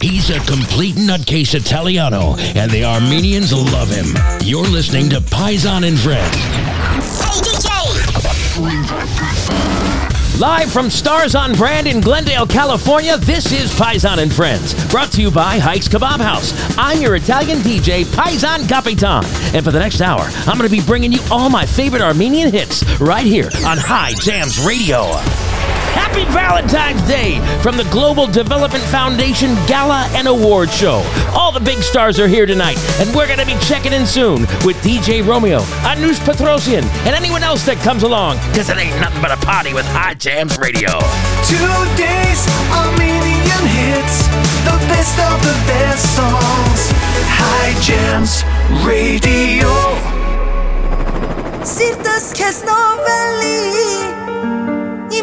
He's a complete nutcase Italiano, and the Armenians love him. You're listening to Paisan and Friends. Hey, DJ! Live from Stars on Brand in Glendale, California, this is Paisan and Friends, brought to you by Hikes Kebab House. I'm your Italian DJ, Paisan Capitan, and for the next hour, I'm going to be bringing you all my favorite Armenian hits right here on High Jams Radio. Happy Valentine's Day from the Global Development Foundation Gala and Award Show. All the big stars are here tonight, and we're going to be checking in soon with DJ Romeo, Anoush Petrosian, and anyone else that comes along, because it ain't nothing but a party with High Jams Radio. Two days, a million hits, the best of the best songs. High Jams Radio. Sirtas kes novelli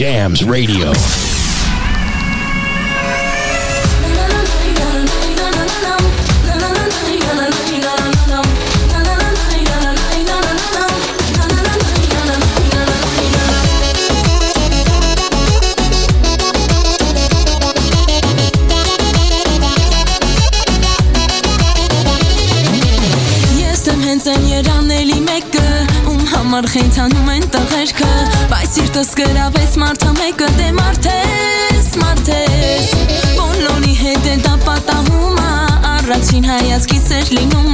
Jams Radio. Ինքին հայացքից էր լինում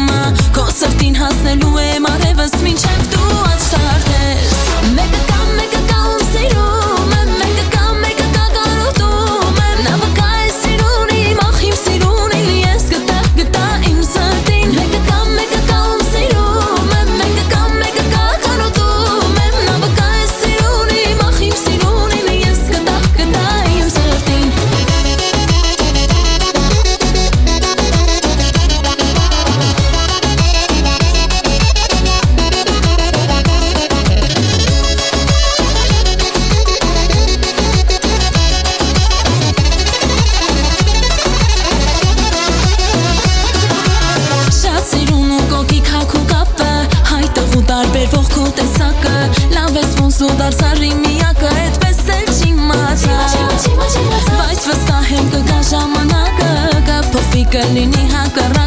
कर नी हाँ कर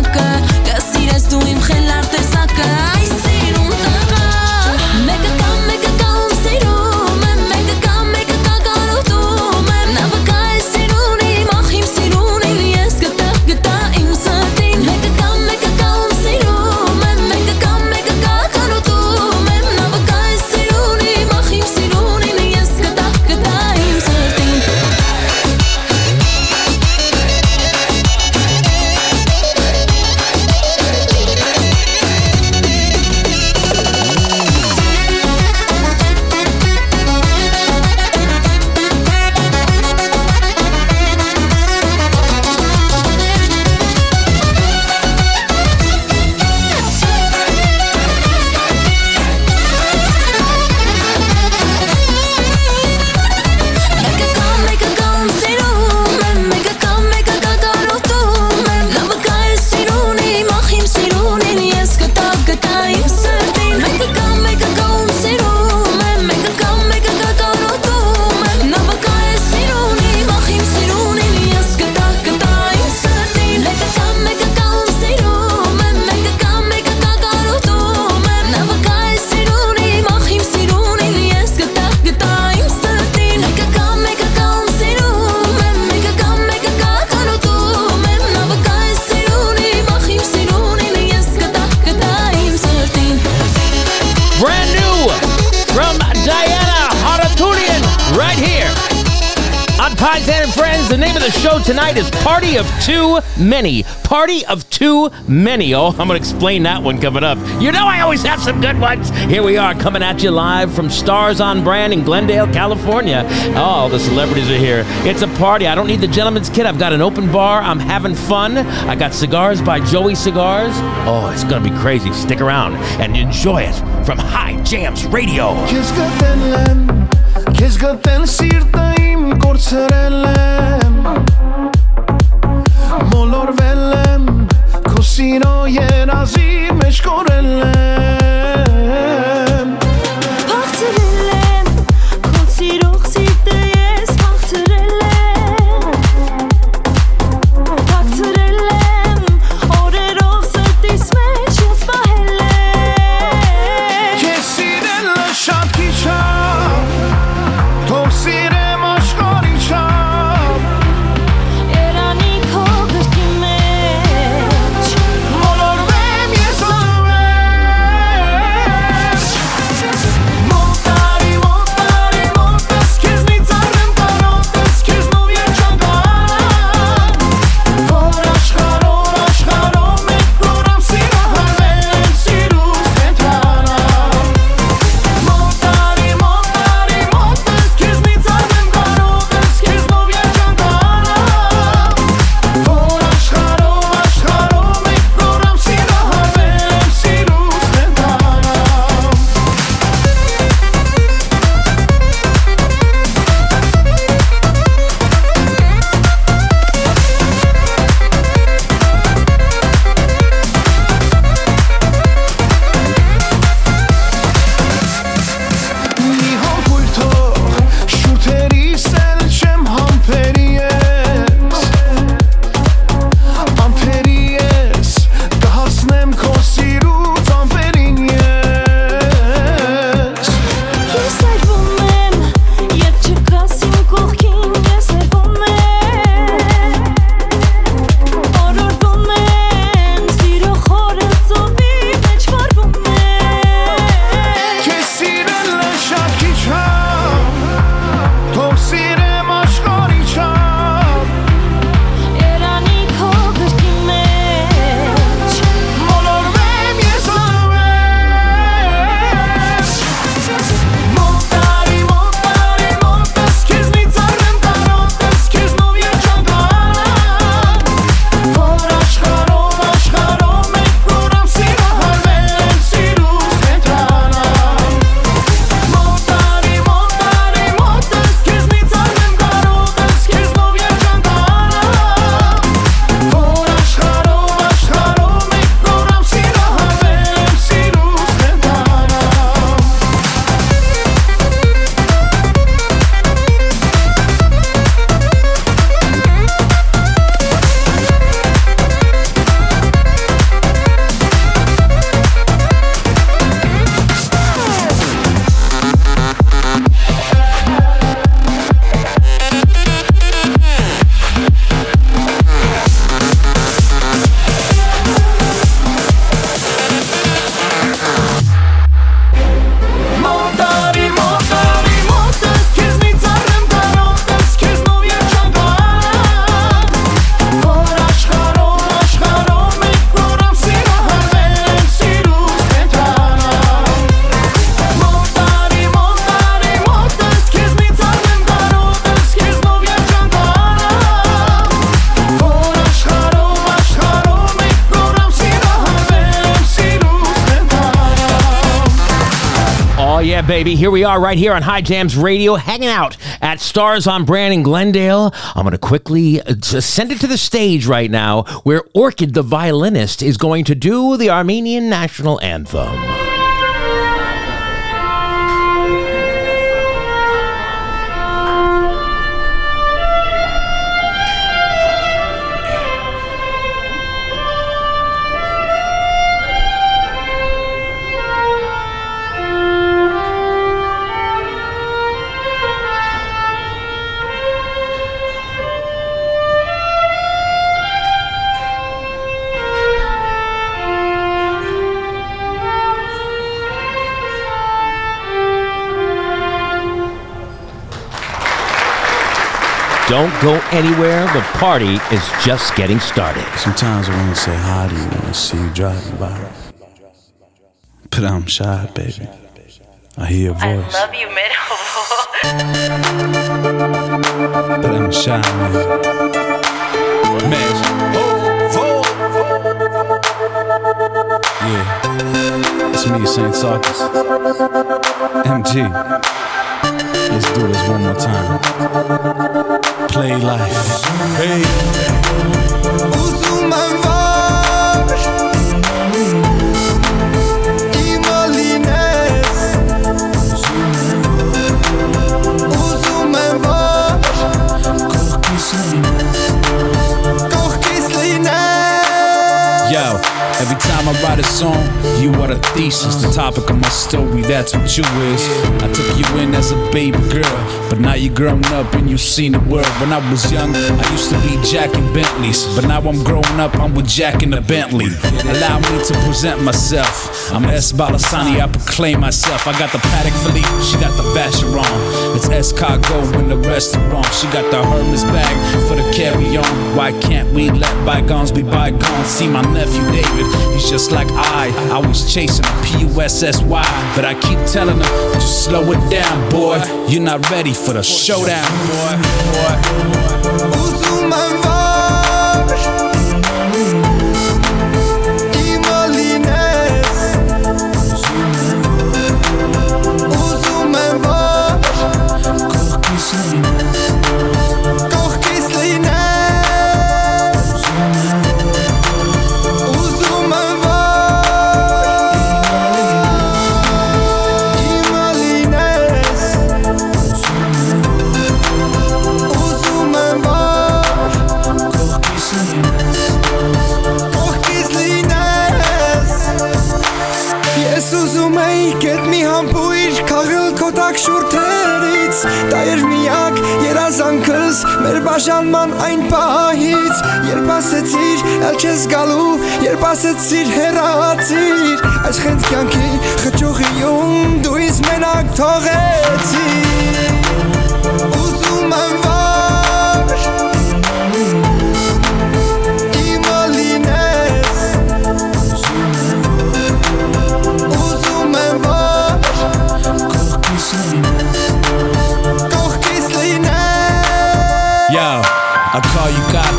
many. Party of too many. Oh, I'm going to explain that one coming up. You know, I always have some good ones. Here we are coming at you live from Stars on Brand in Glendale, California. Oh, the celebrities are here. It's a party. I don't need the gentleman's kit. I've got an open bar. I'm having fun. I got cigars by Joey Cigars. Oh, it's going to be crazy. Stick around and enjoy it from High Jams Radio. Molor velen, così no iena si mescorellem Here we are right here on High Jams Radio, hanging out at Stars on Brand in Glendale. I'm going to quickly uh, send it to the stage right now where Orchid, the violinist, is going to do the Armenian national anthem. Don't go anywhere. The party is just getting started. Sometimes I wanna say hi to you when I see you driving by. But I'm shy, baby. I hear your I love you, Middle. but I'm shy, man. Man, yeah, it's me, Saint Sarkis. MG, let's do this one more time. Play life. Hey. Every time I write a song, you are the thesis, the topic of my story. That's what you is. I took you in as a baby girl, but now you're grown up and you've seen the world. When I was young, I used to be Jack in Bentleys, but now I'm grown up, I'm with Jack in the Bentley. Allow me to present myself. I'm S. Balasani, I proclaim myself. I got the Patek Philippe, she got the Vacheron. It's S. Escargot in the restaurant. She got the Hermes bag for the carry on. Why can't we let bygones be bygones? See my nephew David, just like I. I was chasing a P-U-S-S-Y, but I keep telling him, just slow it down, boy. You're not ready for the showdown, boy. boy. Բաժանման այն պահից Երբ ասեցիր էլ չես գալու Երբ ասեցիր հեռացիր Այս խենթ կյանքի խճուղիում Դու ինձ մենակ թողեցիր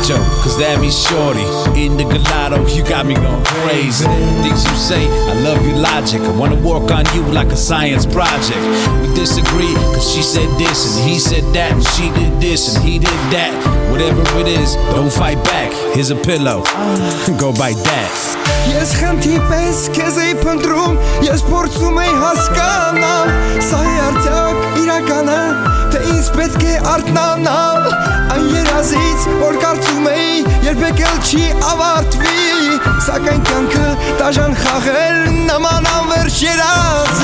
call you Gacho, cause that means shorty. In the gelato, you got me going crazy. Things you say, I love your logic. I wanna work on you like a science project. We disagree, cause she said this and he said that, and she did this and he did that. Whatever it is, don't fight back. Here's a pillow, go bite that. Ես խնդի պես քեզ էի փնտրում Ես փորձում էի հասկանալ Սա է արդյոք իրականը Թե ինձ պետք է արտնանալ Այն երազից որ կարծում էի Երբեք էլ չի ավարտվի Սակայն կյանքը դաժան խաղեր Նման անվերջ երազի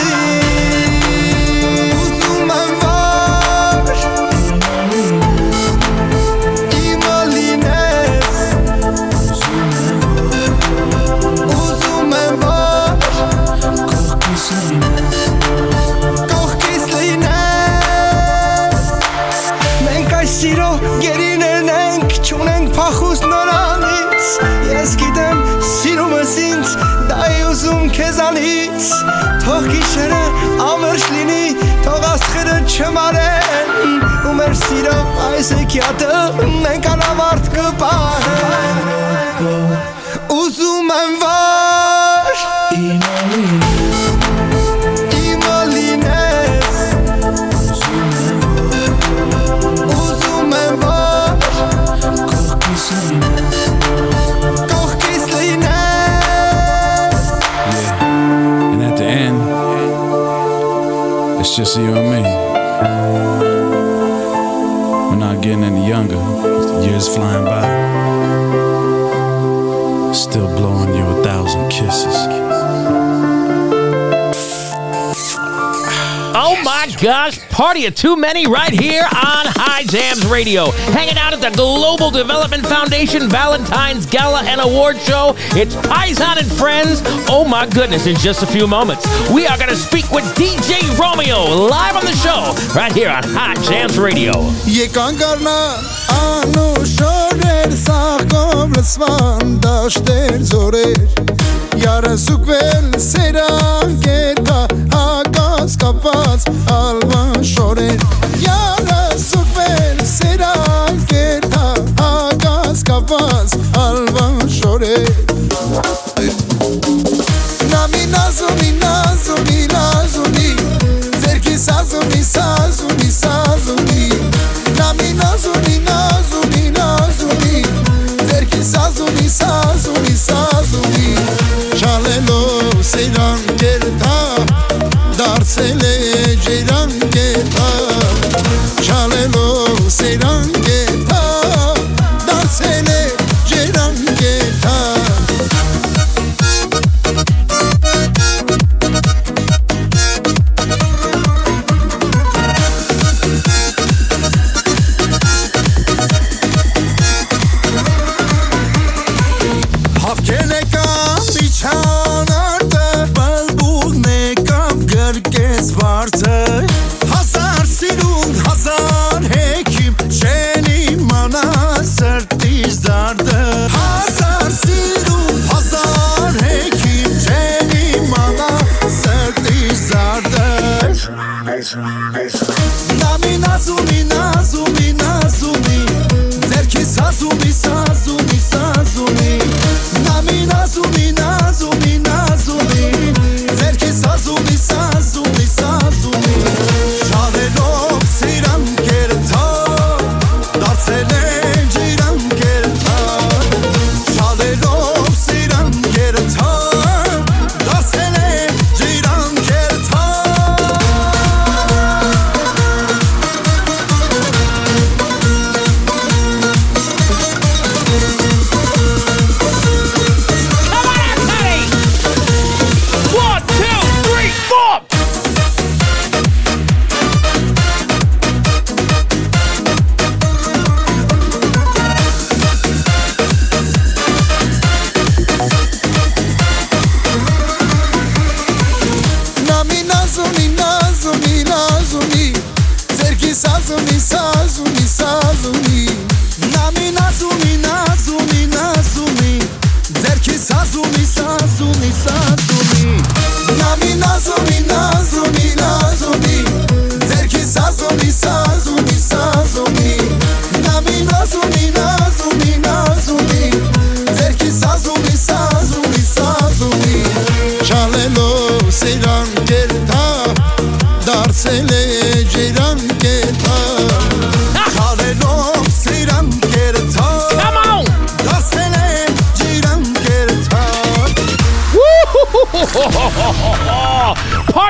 Սեքիատը մենք անավարտ կպահենք Ուզում եմ վար gosh, party of too many right here on High Jams Radio. Hanging out at the Global Development Foundation Valentine's Gala and Award Show. It's Paisan and Friends. Oh my goodness, in just a few moments, we are going to speak with DJ Romeo live on the show right here on High Jams Radio. կապած ալվան շորեր Յարա զուգվել սերան կերտա հագած կապած ալվան շորեր Նամի նազումի նազումի լազումի Ձերքի սազումի սազումի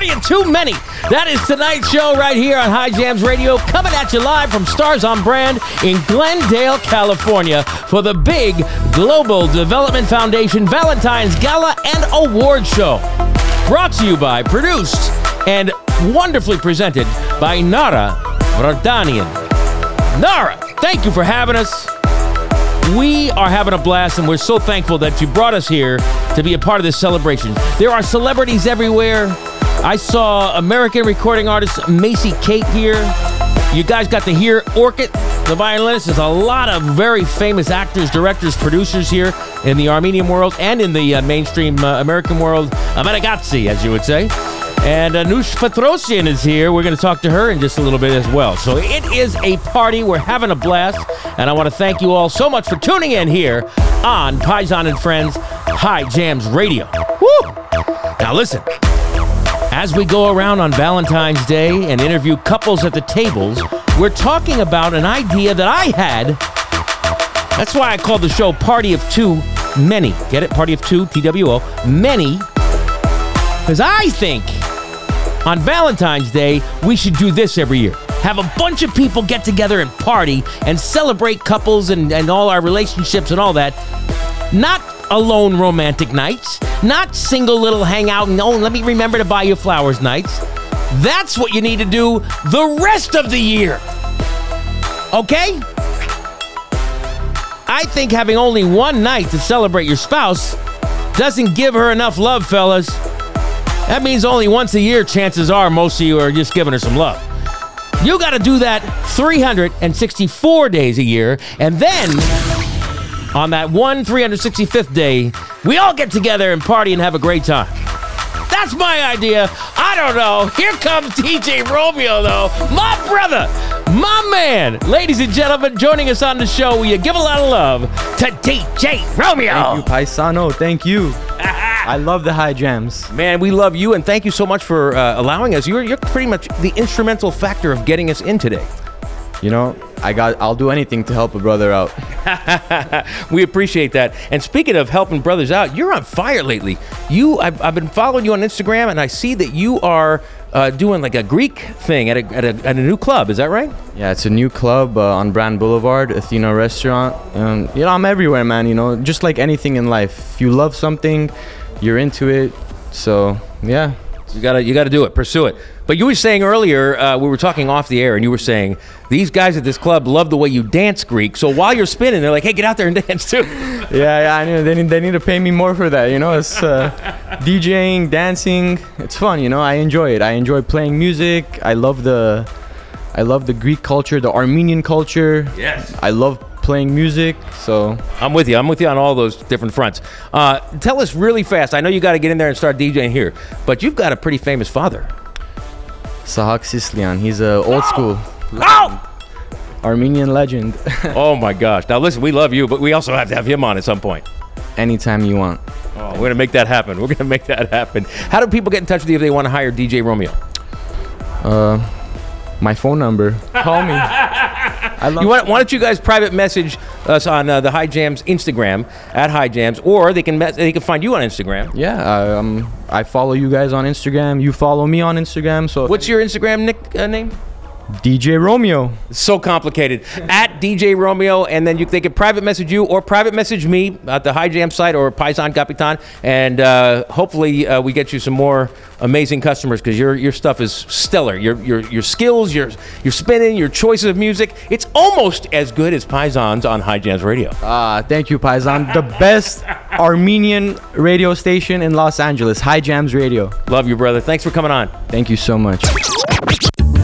Too many. That is tonight's show right here on High Jams Radio, coming at you live from Stars on Brand in Glendale, California, for the big Global Development Foundation Valentine's Gala and Award Show. Brought to you by, produced, and wonderfully presented by Nara Vardanian. Nara, thank you for having us. We are having a blast, and we're so thankful that you brought us here to be a part of this celebration. There are celebrities everywhere. I saw American recording artist Macy Kate here. You guys got to hear Orchid, the violinist. There's a lot of very famous actors, directors, producers here in the Armenian world and in the uh, mainstream uh, American world. Amerigazzi, as you would say. And Anush Petrosian is here. We're going to talk to her in just a little bit as well. So it is a party. We're having a blast. And I want to thank you all so much for tuning in here on Paisan and Friends High Jams Radio. Woo! Now listen, as we go around on Valentine's Day and interview couples at the tables, we're talking about an idea that I had. That's why I called the show Party of Two Many. Get it? Party of Two, T W O. Many. Because I think on Valentine's Day, we should do this every year. have a bunch of people get together and party and celebrate couples and, and all our relationships and all that. Not alone romantic nights, not single little hangout and oh, let me remember to buy you flowers nights. That's what you need to do the rest of the year. Okay? I think having only one night to celebrate your spouse doesn't give her enough love, fellas. That means only once a year, chances are, most of you are just giving her some love. You got to do that 364 days a year, and then on that one 365th day, we all get together and party and have a great time. That's my idea. I don't know. Here comes DJ Romeo, though. My brother, my man. Ladies and gentlemen, joining us on the show, will you give a lot of love to DJ Romeo? Thank you, Paisano. Thank you. I love the high jams. Man, we love you and thank you so much for uh, allowing us. You're, you're pretty much the instrumental factor of getting us in today. You know, I got. I'll do anything to help a brother out. we appreciate that. And speaking of helping brothers out, you're on fire lately. You, I've, I've been following you on Instagram, and I see that you are uh, doing like a Greek thing at a, at, a, at a new club. Is that right? Yeah, it's a new club uh, on Brand Boulevard, Athena Restaurant. Um, you know, I'm everywhere, man. You know, just like anything in life. If you love something, you're into it. So yeah, You gotta, you gotta do it. Pursue it. But you were saying earlier, uh, we were talking off the air, and you were saying these guys at this club love the way you dance Greek. So while you're spinning, they're like, "Hey, get out there and dance too." yeah, yeah. I know they need, they need to pay me more for that. You know, it's uh, DJing, dancing. It's fun. You know, I enjoy it. I enjoy playing music. I love the, I love the Greek culture, the Armenian culture. Yes. I love playing music. So I'm with you. I'm with you on all those different fronts. Uh, tell us really fast. I know you got to get in there and start DJing here, but you've got a pretty famous father. Sahak Sislian, he's a old school Oh! Armenian legend. oh my gosh! Now listen, we love you, but we also have to have him on at some point. Anytime you want. Oh, we're gonna make that happen. We're gonna make that happen. How do people get in touch with you if they want to hire DJ Romeo? Uh, my phone number. Call me. I love You want, why don't you guys private message us on uh, the High Jams Instagram at High Jams, or they can mes- they can find you on Instagram. Yeah, I, um, I follow you guys on Instagram. You follow me on Instagram. So What's your Instagram nick uh, name? DJ Romeo? So complicated. at DJ Romeo, and then you they can private message you or private message me at the High Jam site or Paisan Capitan, and uh, hopefully uh, we get you some more amazing customers because your your stuff is stellar. Your your your skills, your your spinning, your choices of music, it's almost as good as Paisan's on High Jams Radio. Ah, thank you, Paisan. The best Armenian radio station in Los Angeles, High Jams Radio. Love you, brother. Thanks for coming on. Thank you so much.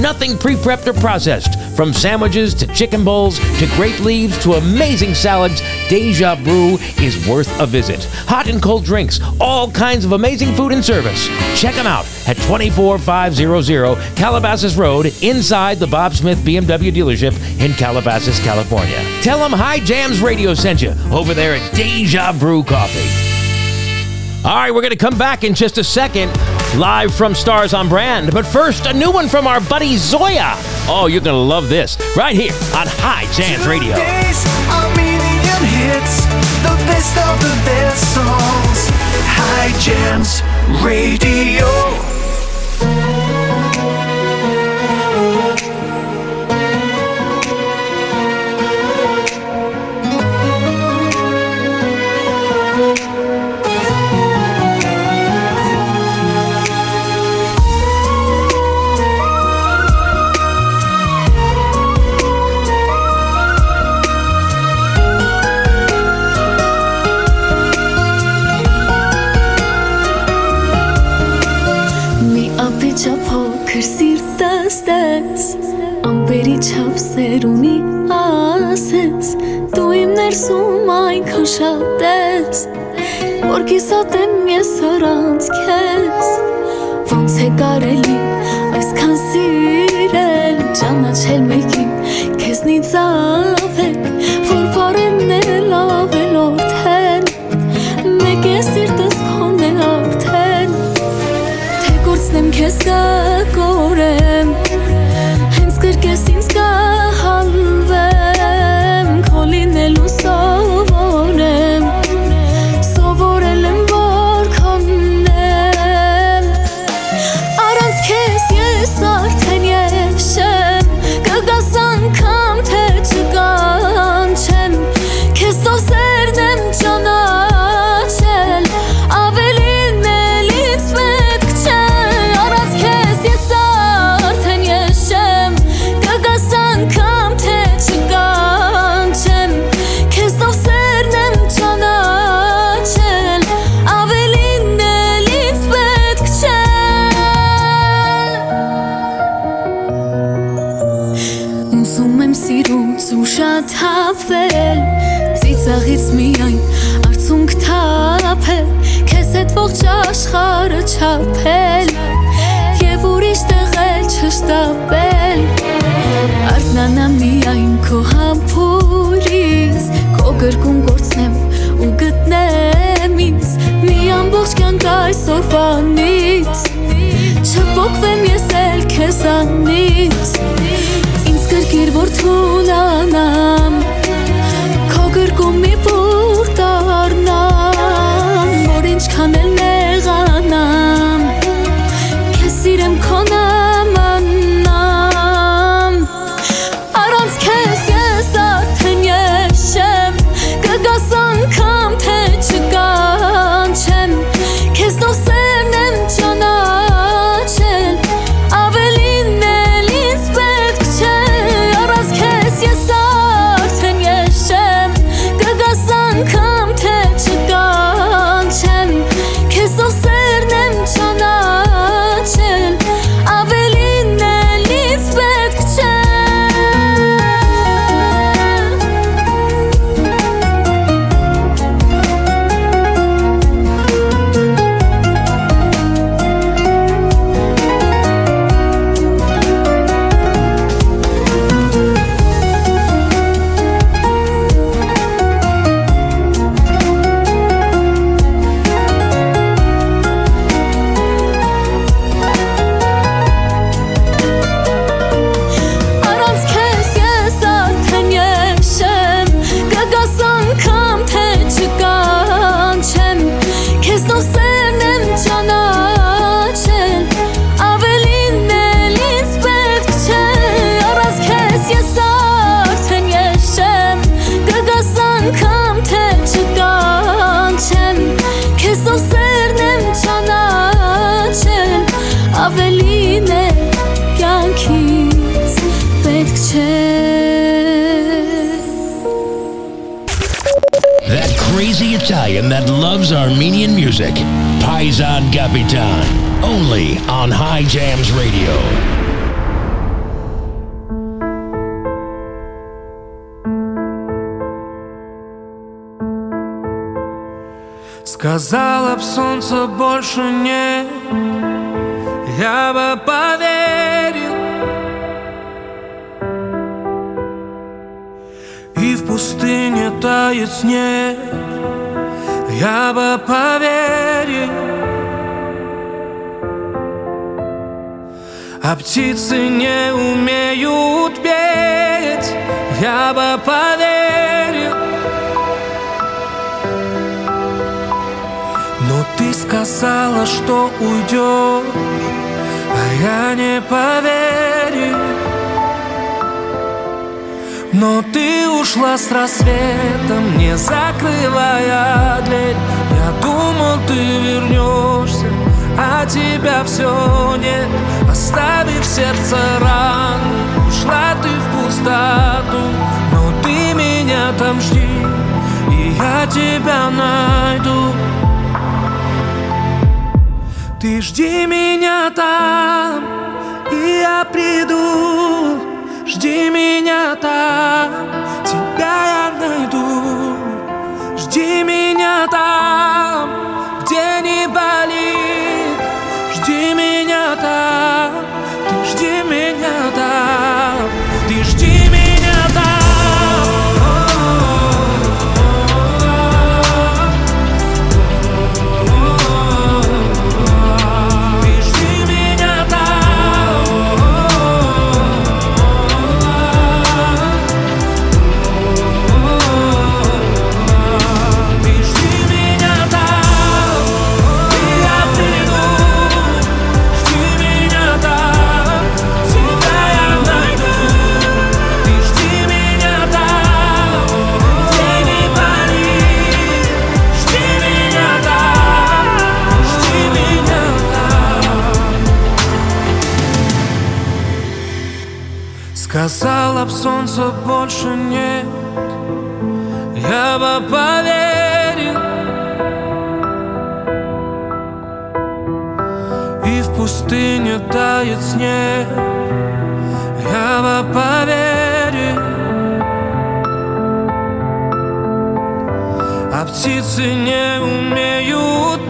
Nothing pre prepped or processed. From sandwiches to chicken bowls to grape leaves to amazing salads, Deja Brew is worth a visit. Hot and cold drinks, all kinds of amazing food and service. Check them out at 24500 Calabasas Road inside the Bob Smith BMW dealership in Calabasas, California. Tell them High Jams Radio sent you over there at Deja Brew Coffee. All right, we're going to come back in just a second, live from Stars on Brand. But first, a new one from our buddy Zoya. Oh, you're going to love this right here on High Jams Radio. Hits, the best of the best songs. High Jams Radio. crazy Italian that loves Armenian music. Paisan Capitan. Only on High Jams Radio. Сказала б солнце больше нет Я бы поверил И в пустыне тает снег. Я бы поверил. А птицы не умеют петь. Я бы поверил. Но ты сказала, что уйдешь А я не поверил Но ты ушла с рассветом Не закрывая дверь. Я думал, ты вернешься А тебя все нет. Оставив сердце раны Ушла ты в пустоту. Но ты меня там жди И я тебя найду. Ты жди меня там, и я приду. Жди меня там, тебя я найду. Жди меня там, где не болит. Жди меня там, ты жди меня там. Солнца больше нет. Я бы поверил. И в пустыне тает снег. Я бы поверил. А птицы не умеют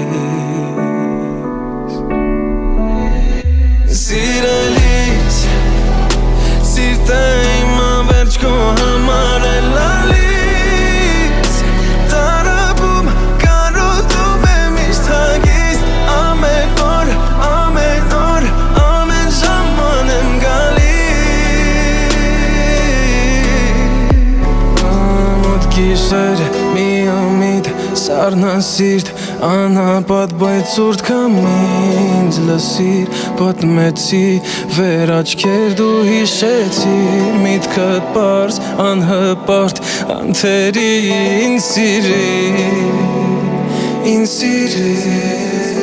Սիրտը իմ անվերջ քո համար է լալիս Տարապում, կարոտում եմ միշտ հագիստ Ամեն օր, ամեն օր, ամեն ժաման եմ գալիս Ամոտ գիշեր, մի ամիտ, սարնասիրտ Անապատ բայց ուրդ կամ ինձ լսիր Պատմեցի վեր աչքեր դու հիշեցիր Միտքդ պարզ, անհպարտ, անթերի ինձ սիրիր Ինձ սիրիր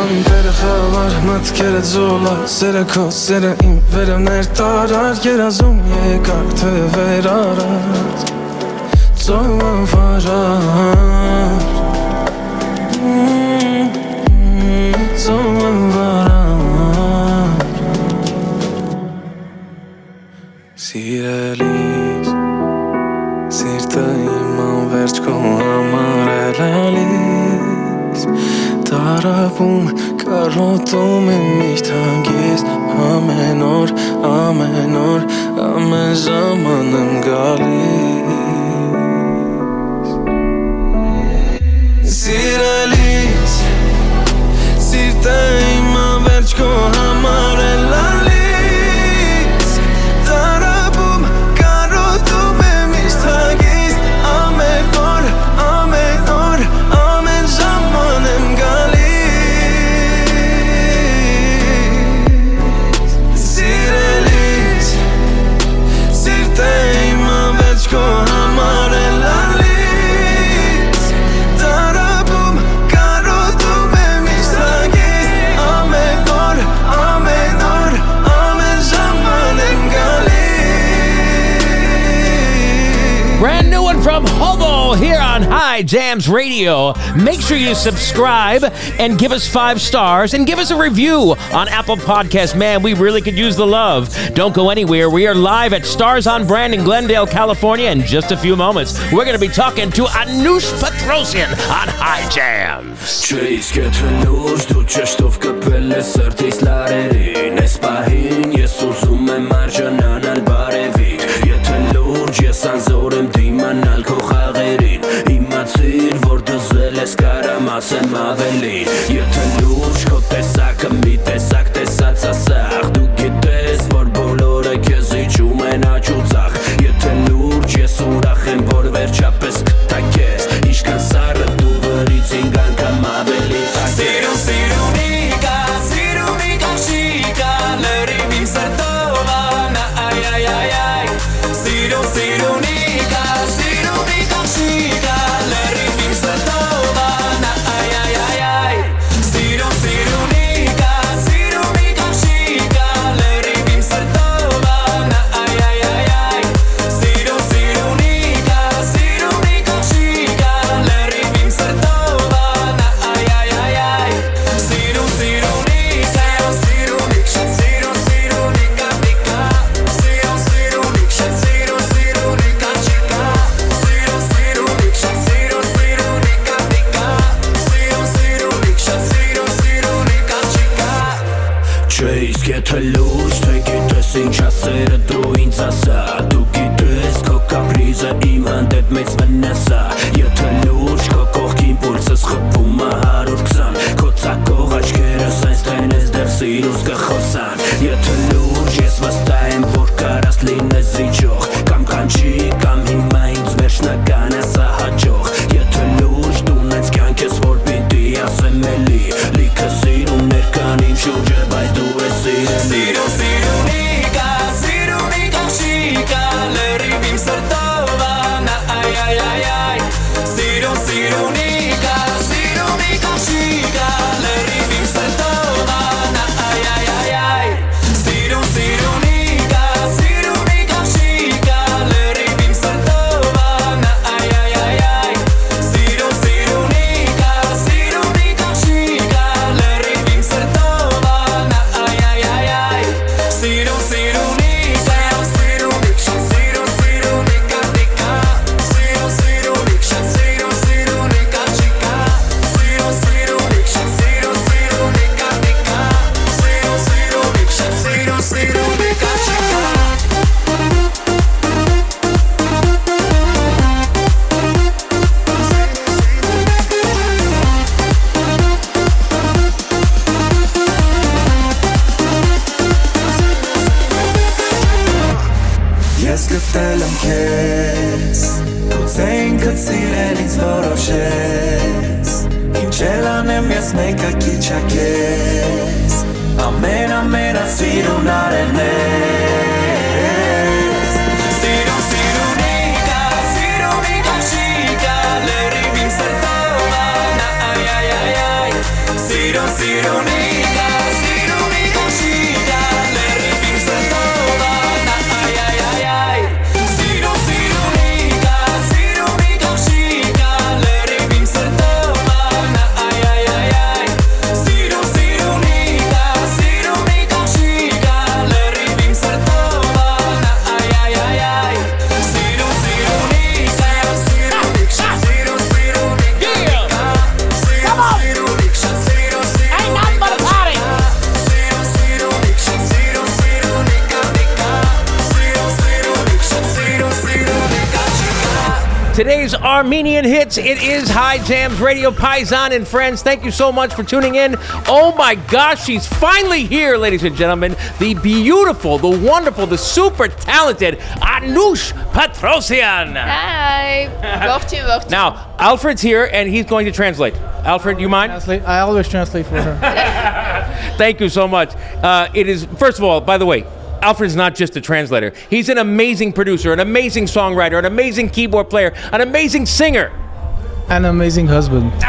Անբերը խավար, մտքերը ձոլա Սերը քո, սերը իմ վերևներ տարար Երազում եկար, թե վեր արած Ծովը վարար Ծովը վարար Սիրելիս Սիրտը իմ անվերջ քո համար է լալիս Տարապում, կարոտում եմ միշտ հանգիստ Ամեն օր, ամեն օր, ամեն ժաման եմ գալիս Սիրելիս Սիրտը իմ անվերջ քո համար է լալիս Sky Jams Radio. Make sure you subscribe and give us five stars and give us a review on Apple Podcasts. Man, we really could use the love. Don't go anywhere. We are live at Stars on Brand in Glendale, California in just a few moments. We're going to be talking to Anush Petrosian on High Jams. Ես անզոր եմ ես կարամ ասեմ ավելին Եթե լուրջ քո տեսակը մի Jams Radio Paisan and friends. Thank you so much for tuning in. Oh my gosh, she's finally here, ladies and gentlemen. The beautiful, the wonderful, the super talented Anush Petrosian. Hi. Welcome, welcome. Now, Alfred's here and he's going to translate. Alfred, you mind? Translate. I always translate for her. Thank you so much. Uh, it is, first of all, by the way, Alfred's not just a translator. He's an amazing producer, an amazing songwriter, an amazing keyboard player, an amazing singer. An amazing husband.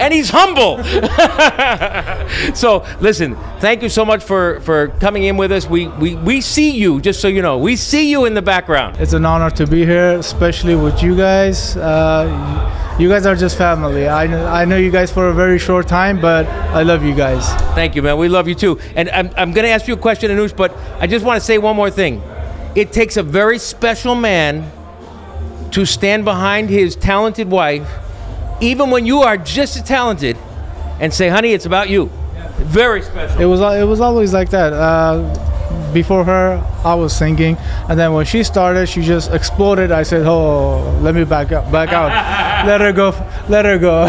and he's humble. so listen, thank you so much for for coming in with us. We we we see you, just so you know, we see you in the background. It's an honor to be here, especially with you guys. Uh, you guys are just family. I know, I know you guys for a very short time, but I love you guys. Thank you, man. We love you too. And I'm I'm gonna ask you a question, Anush, but I just want to say one more thing. It takes a very special man to stand behind his talented wife, even when you are just as talented, and say, "Honey, it's about you." Very special. It was it was always like that. Uh, before her, I was singing, and then when she started, she just exploded. I said, "Oh, let me back up, back out, let her go, let her go."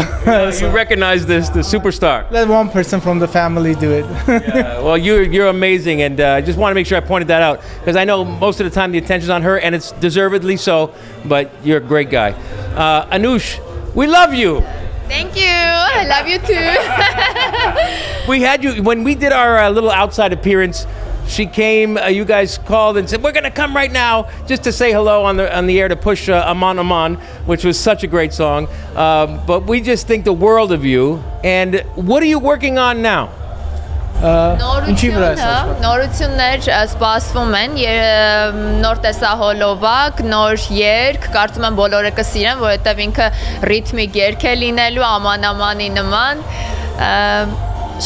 you recognize this, the superstar. Let one person from the family do it. Uh, well, you're you're amazing, and uh, I just want to make sure I pointed that out because I know most of the time the attention's on her, and it's deservedly so. But you're a great guy, uh, Anush. We love you. Thank you. I love you too. We had you when we did our uh, little outside appearance. She came. Uh, you guys called and said we're gonna come right now just to say hello on the on the air to push uh, Aman Aman, which was such a great song. Um, but we just think the world of you. And what are you working on now? Նորությունը, նորություններ ը, սպասվում են, ե- նոր տեսահոլովակ, նոր երգ, կարծում եմ բոլորը կսիրեն, որովհետև ինքը ռիթմիկ երգ է լինելու աման-ամանի նման։ Ա,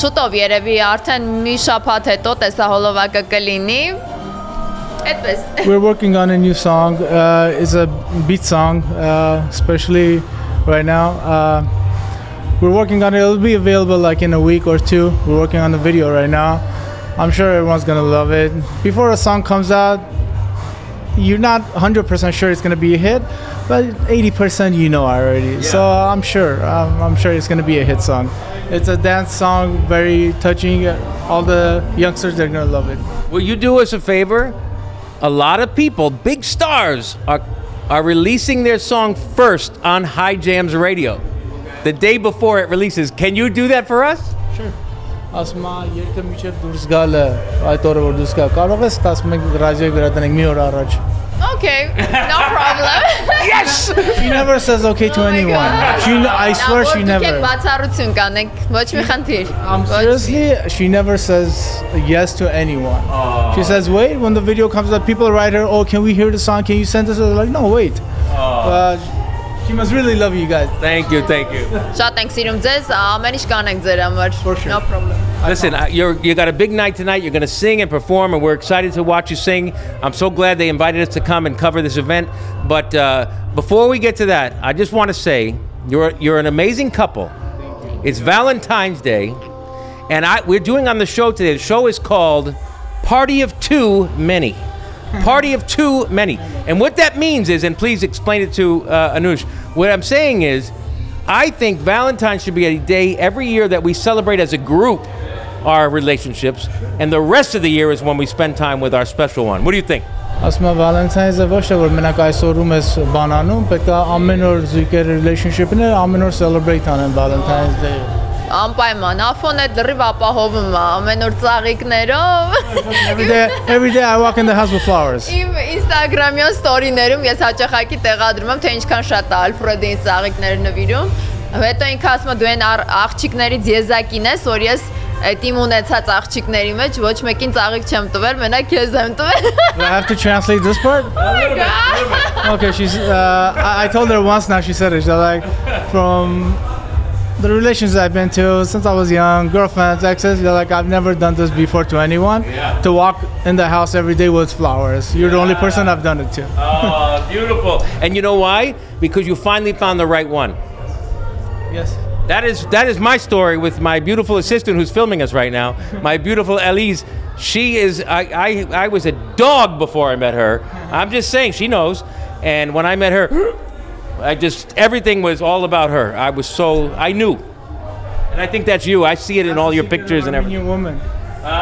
Շուտով երևի արդեն մի շաբաթ հետո տեսահոլովակը կլինի։ Այդպես։ We're working on a new song. Uh, it's a beat song, uh, especially right now. Uh, we're working on it. It'll be available like in a week or two. We're working on the video right now. I'm sure everyone's gonna love it. Before a song comes out, you're not 100% sure it's gonna be a hit, but 80% you know already. So I'm sure. Um, I'm sure it's gonna be a hit song. It's a dance song, very touching. All the youngsters they're gonna love it. Will you do us a favor? A lot of people, big stars, are are releasing their song first on High Jams Radio. The day before it releases. Can you do that for us? Sure. ասում է երկը միջև դուրս գալը այդ օրը որ դուրս գա կարող ես 11 ռադիոյի վրա տնենք մի օր առաջ Okay, no problem. yes. She never says okay to anyone. She I swear she Դուք եք never. բացառություն կանեք, ոչ մի խնդիր։ Um, seriously, she never says yes to anyone. She says wait when the video comes out. People write her, oh, can we hear the song? Can you send us? Like no, wait. Uh, she must really love you guys. Thank you, thank you. Շատ ենք սիրում ձեզ, ամեն ինչ կանենք ձեր համար։ No problem։ Listen, uh, you're you got a big night tonight. You're going to sing and perform, and we're excited to watch you sing. I'm so glad they invited us to come and cover this event. But uh, before we get to that, I just want to say you're you're an amazing couple. It's Valentine's Day, and I we're doing on the show today. The show is called Party of Too Many. Party of Too Many. And what that means is, and please explain it to uh, Anush. What I'm saying is, I think Valentine's should be a day every year that we celebrate as a group our relationships, and the rest of the year is when we spend time with our special one. What do you think? ասում եմ Valentine's-ը ոչ թե որ մենակ այսօրում ես բանանում, պետք է ամեն օր զույգեր relationship-ները ամեն օր celebrate անեն Valentine's Day։ Անպայման, այդ լրիվ ապահովում է ամեն օր ծաղիկներով։ Every day every day I walk in the house with flowers. Իմ Instagram-յան ստորիներում ես հաճախակի տեղադրում եմ, թե ինչքան շատ է Ալֆրեդին ծաղիկներ նվիրում։ Հետո ինքը ասում է դու այն ար- աղջիկներից եզակին ես, որ ես այդ իմ ունեցած աղջիկների մեջ ոչ մեկին ծաղիկ չեմ տվել, մենակ քեզ եմ տվել։ Do I have to translate this part? Okay, she's. Uh, I, I told her once now. She said it. She's like, from the relations I've been to since I was young, girlfriends, exes. You're like, I've never done this before to anyone. Yeah. To walk in the house every day with flowers. You're the only person I've done it to. Oh, beautiful. And you know why? Because you finally found the right one. Yes. That is that is my story with my beautiful assistant who's filming us right now. My beautiful Elise. She is I, I I was a dog before I met her. I'm just saying she knows. And when I met her, I just everything was all about her. I was so I knew. And I think that's you. I see it in all your pictures and everything. Woman.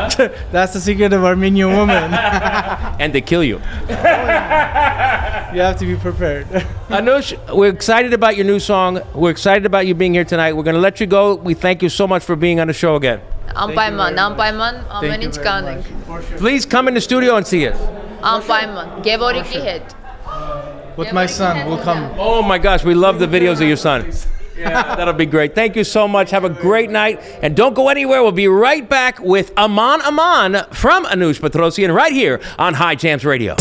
That's the secret of Armenian woman. And they kill you. you have to be prepared. Anush, we're excited about your new song. We're excited about you being here tonight. We're going to let you go. We thank you so much for being on the show again. Անպայման, անպայման ամեն ինչ կանենք։ Please come in the studio and see us. Անպայման, Գևորիկի հետ։ With my son, we'll come. Oh my gosh, we love the videos of your son. Yeah, that'll be great. Thank you so much. Have a great night. And don't go anywhere. We'll be right back with Aman Aman from Anush Petrosian right here on High Jams Radio.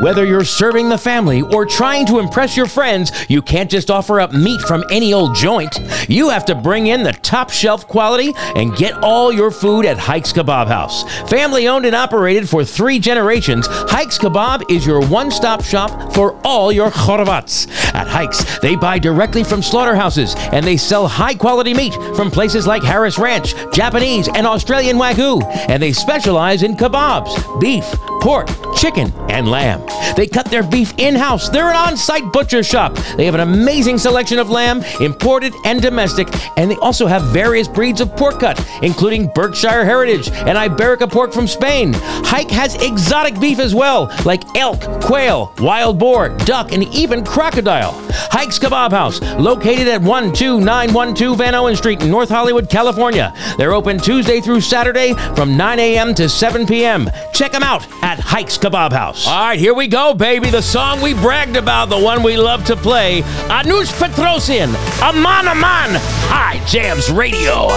Whether you're serving the family or trying to impress your friends, you can't just offer up meat from any old joint. You have to bring in the top shelf quality and get all your food at Hikes Kebab House. Family owned and operated for three generations, Hikes Kebab is your one stop shop for all your chorvats. At Hikes, they buy directly from slaughterhouses and they sell high quality meat from places like Harris Ranch, Japanese, and Australian Wagyu. And they specialize in kebabs, beef, pork, chicken, and lamb. They cut their beef in house. They're an on site butcher shop. They have an amazing selection of lamb, imported and domestic, and they also have various breeds of pork cut, including Berkshire Heritage and Iberica pork from Spain. Hike has exotic beef as well, like elk, quail, wild boar, duck, and even crocodile. Hike's Kebab House, located at 12912 Vanowen Street in North Hollywood, California. They're open Tuesday through Saturday from 9 a.m. to 7 p.m. Check them out at Hike's Kebab House. All right, here we go, baby. The song we bragged about, the one we love to play. Anush Petrosian, Aman Aman, High Jams Radio.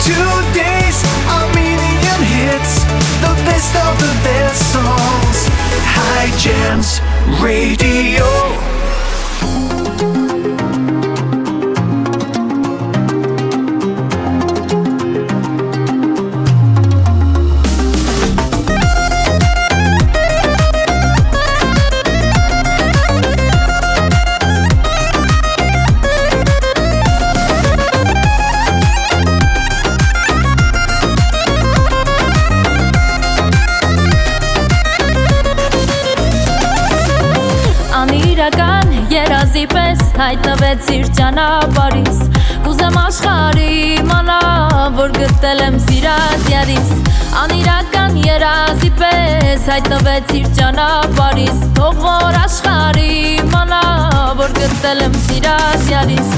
Today's Armenian hits, the best of the best songs. High Jams Radio. Հայտնվեց իր ճանապարհիս Կուզեմ աշխարհի իմանա, որ գտել եմ սիրած յարիս Անիրական երազի պես հայտնվեց իր ճանապարհիս Թող որ աշխարհի իմանա, որ գտել եմ սիրած յարիս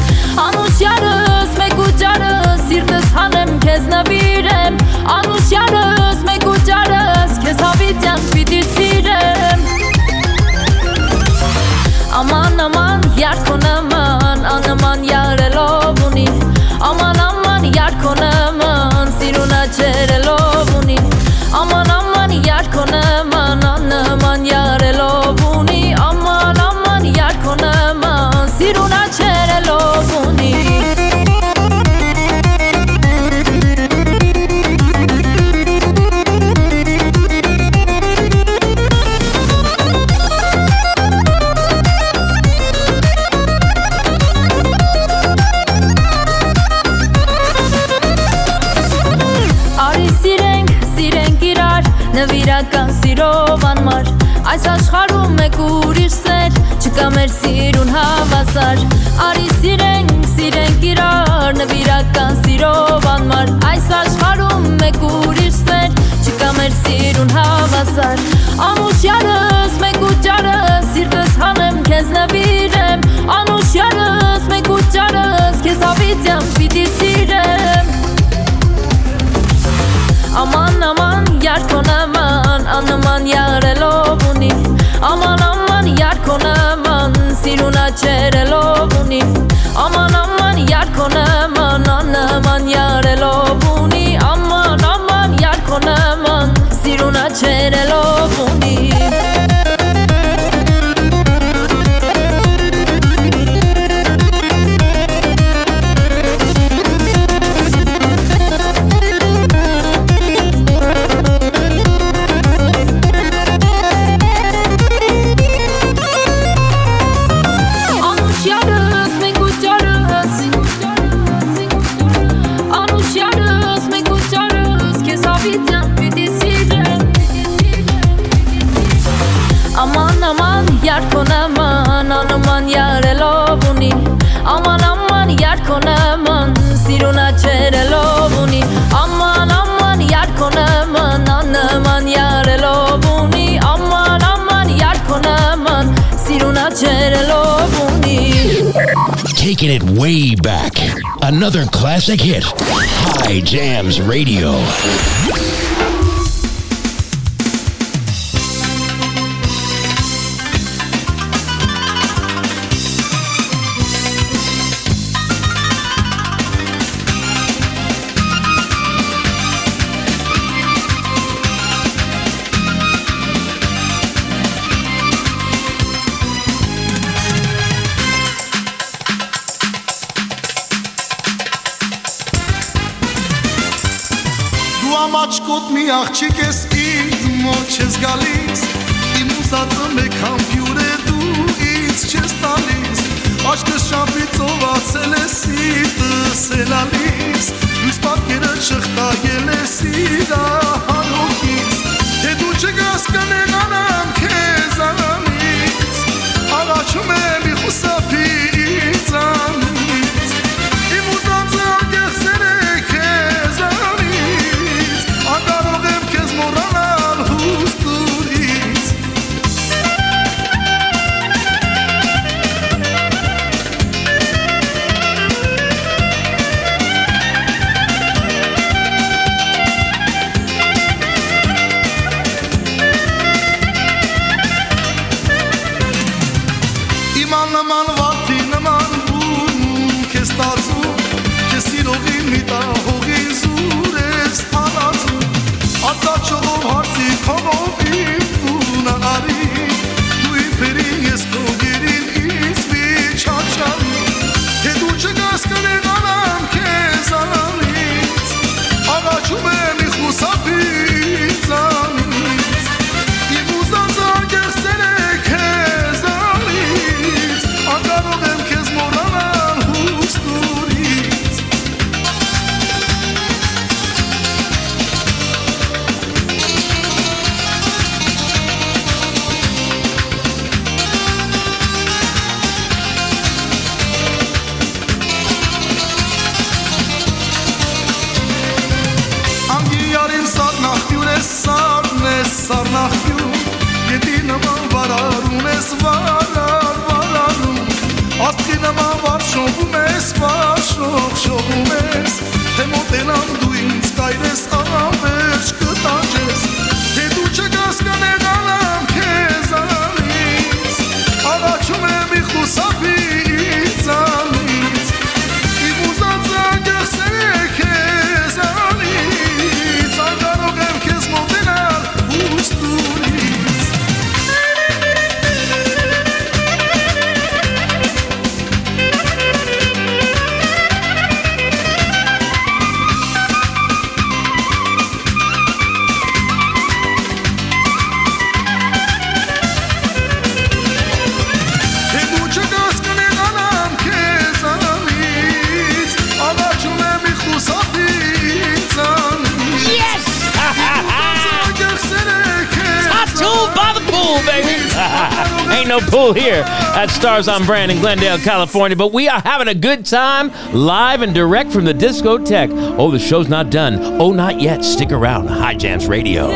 Անուշ յարս, մեկ ու ջարս, սիրտս հանեմ քեզ նվիրեմ Անուշ յարս, մեկ ու ջարս, քեզ հավիտյան պիտի սիրեմ Aman aman yar konaman Anaman yarelov uni Aman aman yar konaman Siruna çerelov uni Aman aman yar konaman Anaman նվիրական սիրով անմար Այս աշխարում մեկ ուրիշ սեր Չկա մեր սիրուն հավասար Արի սիրենք, սիրենք իրար Նվիրական սիրով անմար Այս աշխարում մեկ ուրիշ սեր Չկա մեր սիրուն հավասար Ամուշյարս, մեկ ու ճարս Սիրտս հանեմ, կեզ նվիրեմ Անուշյարս, մեկ ու ճարս Կեզ ավիծյամ պիտի սիրեմ Aman aman Յարքո նման աննման յարելով ունի Աման աման յարքո նման սիրունա չերելով ունի Աման աման յարքո նման աննման յարելով ունի Աման աման յարքո նման սիրունա չերելով ունի taking it way back. Another classic hit. High Jams Radio. Դու ամաչկոտ մի աղջիկ ես ինձ մոտ չես գալիս Իմ ուզածը մեկ համբյուր է դու ինձ չես տալիս Աչքս շապից ովացել է սիրտս էլալիս Լույս պատկերը չխտագել է սիրահար հոգից Թե դու չգաս կնեղանամ քեզ անամից Առաջում է մի խուսափի çalom harsi falan bir հավար շողում ես, վար շող, շողում ես, թե մոտենամ դու ինձ կայրես, ահավերջ կտաճես, pool, baby. Ain't no pool here at Stars on Brand in Glendale, California, but we are having a good time live and direct from the discotheque. Oh, the show's not done. Oh, not yet. Stick around. High Jams Radio.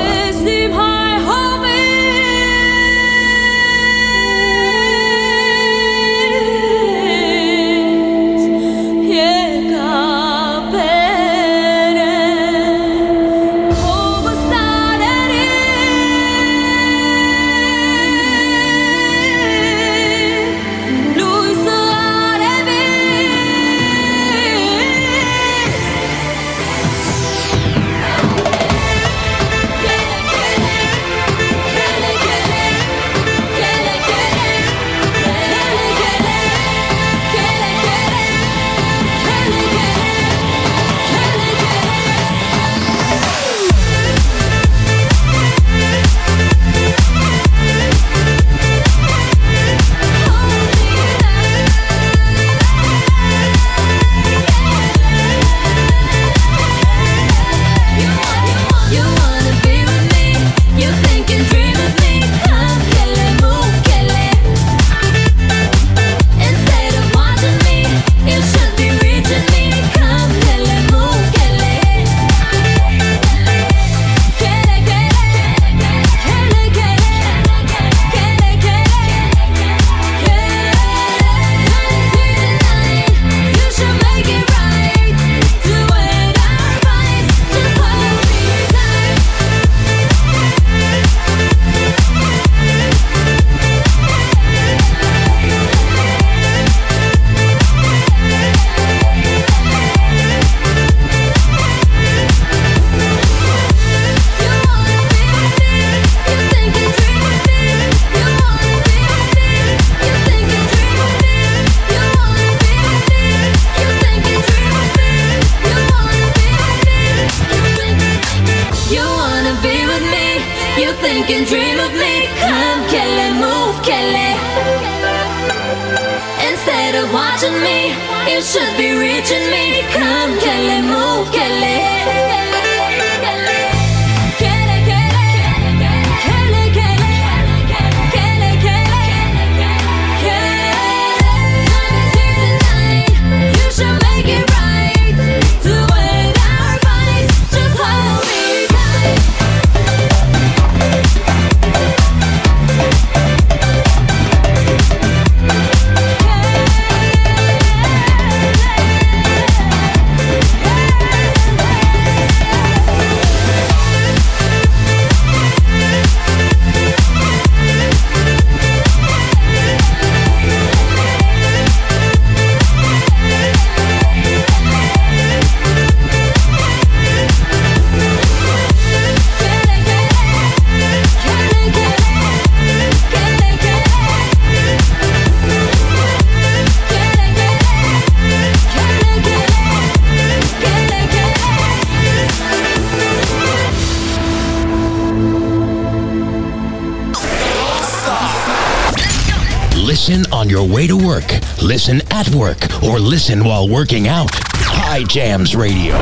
Way to work, listen at work, or listen while working out. High Jams Radio.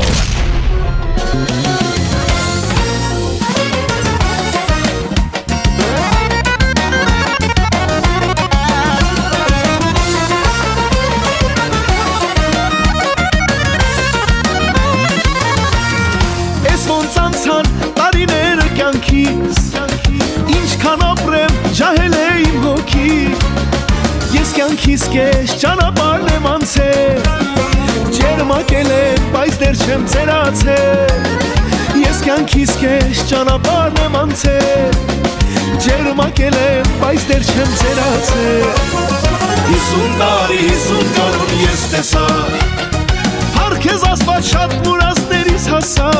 Չեմ ծերացել Ես կյանքիս կեզ ճանապարհն եմ անցել Ջերմակել եմ, բայց դեռ չեմ ծերացել Հիսուն տարի, հիսուն կանոն ես տեսա Հարկեզ ասված շատ մուրացներից հասա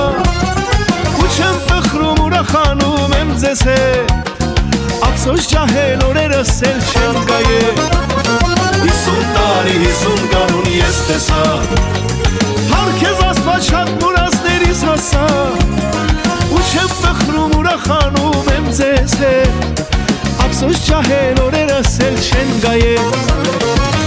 Ու չեմ տխրում ուրախանում եմ ձեզ հետ Ափսոս ջահել օրերս էլ չեմ գայել Հիսուն տարի, հիսուն կանուն ես տեսա ասված շատ մուրացներից հասա Ու չեմ տխրում ուրախանում եմ ձեզ հետ Ափսոս ջահել օրերս էլ չեն գայել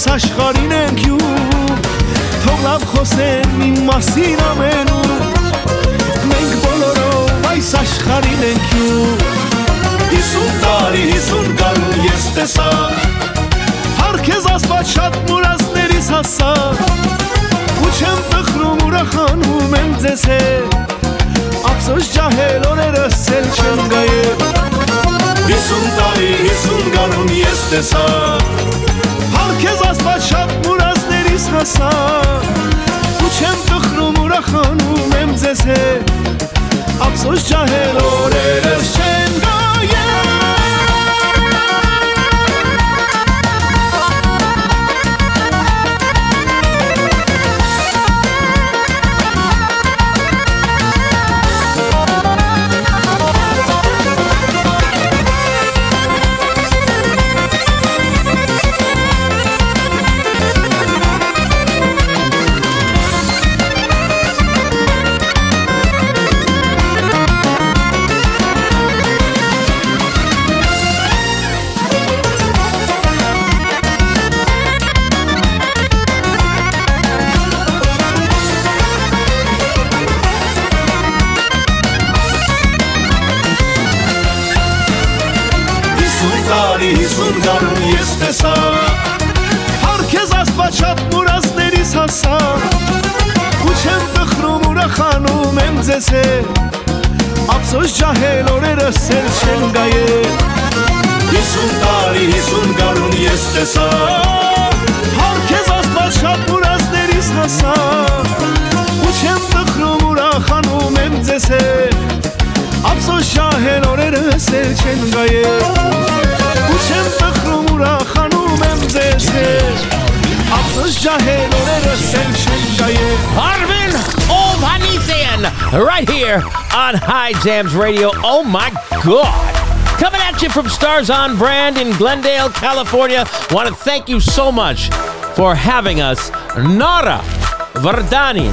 այս աշխարհին ենք յուր Թող լավ խոսեն իմ մասին ամենուր Մենք բոլորով այս աշխարհին ենք յուր Հիսուն տարի, հիսուն գարուն ես տեսա Հարկեզ ասված շատ մուրացներից հասա Ու չեմ տխրում ուրախանում եմ ձեզ հետ Ափսոս ջահել օրերս էլ չեմ գայել Հիսուն տարի, հիսուն գարուն ես տեսա Հարկեզ ասված շատ մուրացներից հասա Ու չեմ տխրում ուրախանում եմ ձեզ հետ Ափսոս ջահել օրերս չեմ գայել Անում դանում ես տեսա Հարքեզ աստվաչապ մուրասներից հասա Ու չեմ տխրում ուրախանում եմ ձեզ է Ապսոս ճահել օրերը սել չեն գայե Հիսուն տարի, հիսուն գարուն ես տեսա Հարքեզ աստվաչապ մուրասներից հասա Ու չեմ տխրում ուրախանում եմ ձեզ է Ապսոս ճահել օրերը սել չեն գայե Jahil Arvin right here on High Jams Radio. Oh my god. Coming at you from Stars on Brand in Glendale, California. Want to thank you so much for having us. Nora Vardanin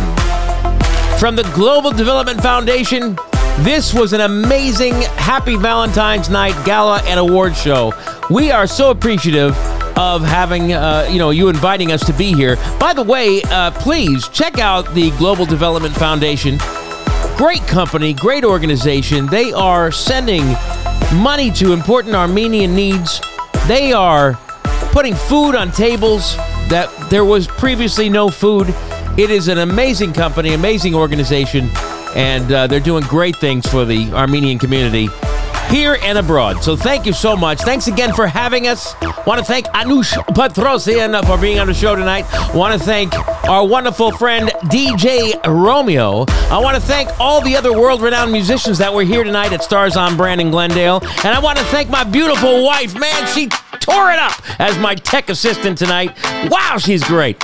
from the Global Development Foundation. This was an amazing Happy Valentine's Night gala and award show. We are so appreciative of having uh, you know you inviting us to be here. By the way, uh, please check out the Global Development Foundation. Great company, great organization. They are sending money to important Armenian needs. They are putting food on tables that there was previously no food. It is an amazing company, amazing organization, and uh, they're doing great things for the Armenian community here and abroad. So thank you so much. Thanks again for having us. Want to thank Anush Petrosian for being on the show tonight. Want to thank our wonderful friend DJ Romeo. I want to thank all the other world-renowned musicians that were here tonight at Stars on Brand in Glendale. And I want to thank my beautiful wife. Man, she tore it up as my tech assistant tonight. Wow, she's great.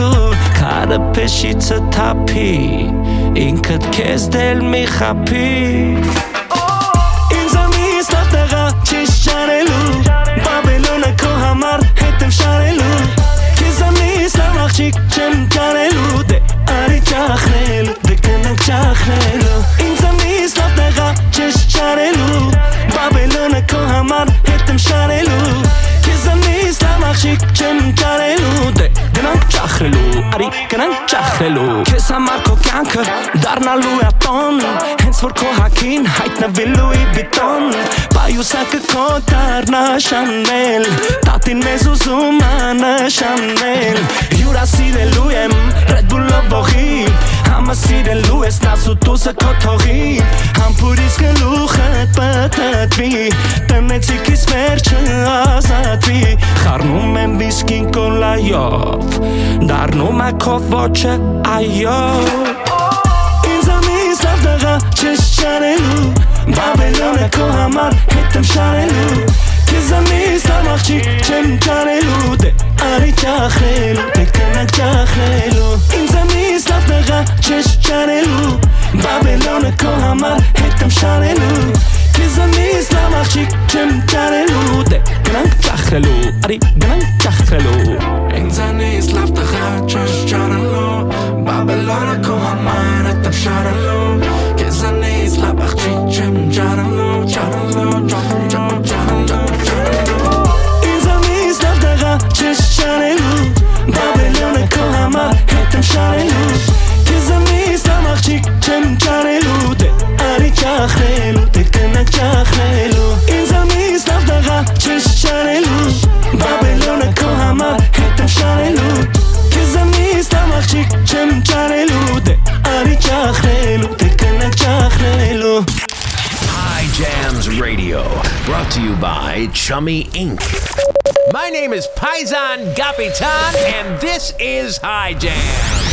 Քարը փեշիցը թափի Ինքդ քեզ դել մի խափի Ինձանից լավ տղա չես շարելու Բաբելոնը քո համար հետ եմ շարելու Քեզանից լավ աղջիկ չեմ կարելու Դե արի ճախնելու, կյանքը դառնալու է տոն Հենց որ քո հակին հայտնվելու ի վիտոն Պայուսակը քո դառնա շանել Տատին մեզ ուզում անշանել Հյուրասիրելու եմ Red Bull-ով ողի Համասիրելու ես նասուտուսը քո թողի Համբուրից գլուխդ պտտվի Տնեցիքիս վերջը ազատվի Խառնում եմ վիսկին կոլայով Դառնում է քո ոչը այո فقط چش چرلو بابلون کو همار کتم شرلو که زمین سرمخ چی چم چرلو ده آری چخلو ده کنک چخلو این زمین سرمخ فقط چش چرلو بابلون کو همار کتم شرلو که زمین سرمخ چی چم چرلو ده کنک چخلو آری کنک چخلو این زمین سرمخ فقط چش چرلو بابلون کو همار کتم شرلو trying to Radio, brought to you by Chummy Inc. My name is Paisan Gapitan, and this is High Jam.